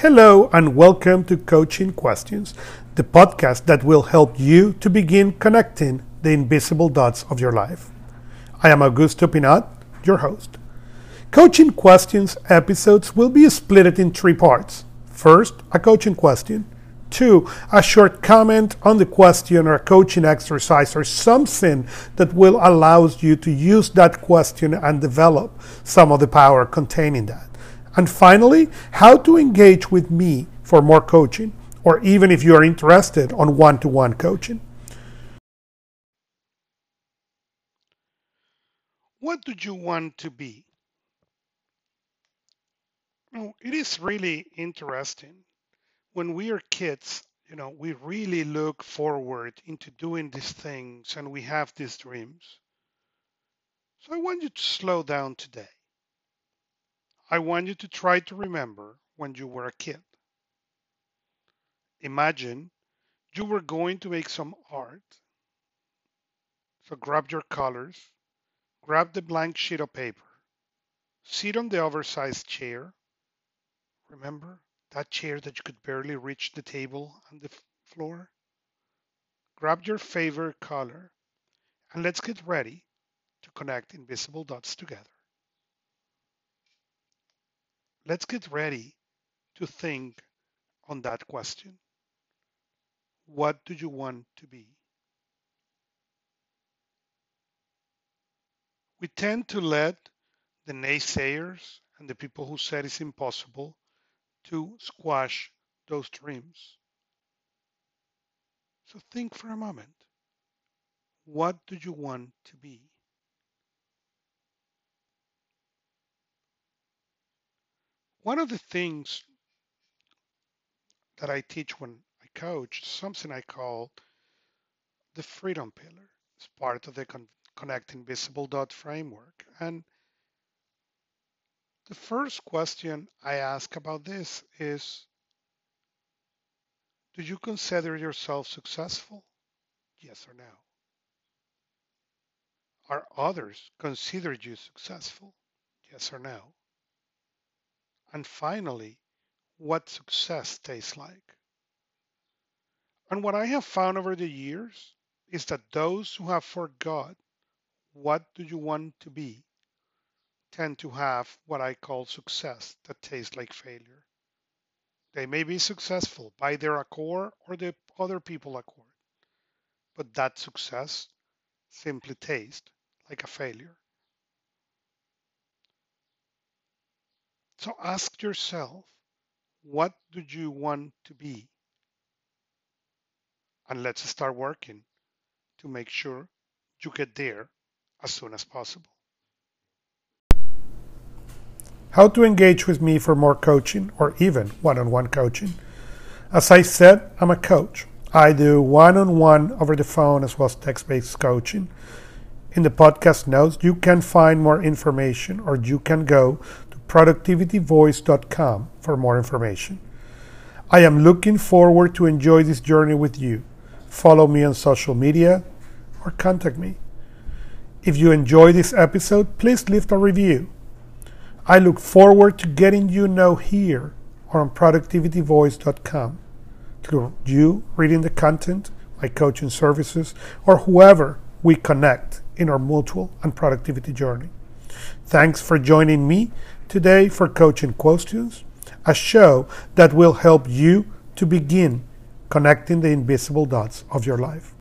Hello, and welcome to Coaching Questions, the podcast that will help you to begin connecting the invisible dots of your life. I am Augusto Pinaud, your host. Coaching Questions episodes will be split in three parts. First, a coaching question. Two, a short comment on the question or a coaching exercise or something that will allow you to use that question and develop some of the power containing that. And finally, how to engage with me for more coaching, or even if you are interested on one to one coaching. What do you want to be? It is really interesting. When we are kids, you know, we really look forward into doing these things and we have these dreams. So I want you to slow down today I want you to try to remember when you were a kid. Imagine you were going to make some art. So grab your colors, grab the blank sheet of paper, sit on the oversized chair. Remember that chair that you could barely reach the table and the floor? Grab your favorite color and let's get ready to connect invisible dots together let's get ready to think on that question. What do you want to be? We tend to let the naysayers and the people who said it's impossible to squash those dreams. So think for a moment. What do you want to be? One of the things that I teach when I coach, something I call the freedom pillar. It's part of the con- Invisible Dot framework. And the first question I ask about this is Do you consider yourself successful? Yes or no? Are others consider you successful? Yes or no? And finally, what success tastes like. And what I have found over the years is that those who have forgot what do you want to be tend to have what I call success that tastes like failure. They may be successful by their accord or the other people accord, but that success simply tastes like a failure. So ask yourself, what do you want to be? And let's start working to make sure you get there as soon as possible. How to engage with me for more coaching or even one on one coaching. As I said, I'm a coach. I do one on one over the phone as well as text based coaching. In the podcast notes, you can find more information or you can go productivityvoice.com for more information. I am looking forward to enjoy this journey with you. Follow me on social media or contact me. If you enjoy this episode, please leave a review. I look forward to getting you know here or on productivityvoice.com through you reading the content, my coaching services, or whoever we connect in our mutual and productivity journey. Thanks for joining me today for Coaching Questions, a show that will help you to begin connecting the invisible dots of your life.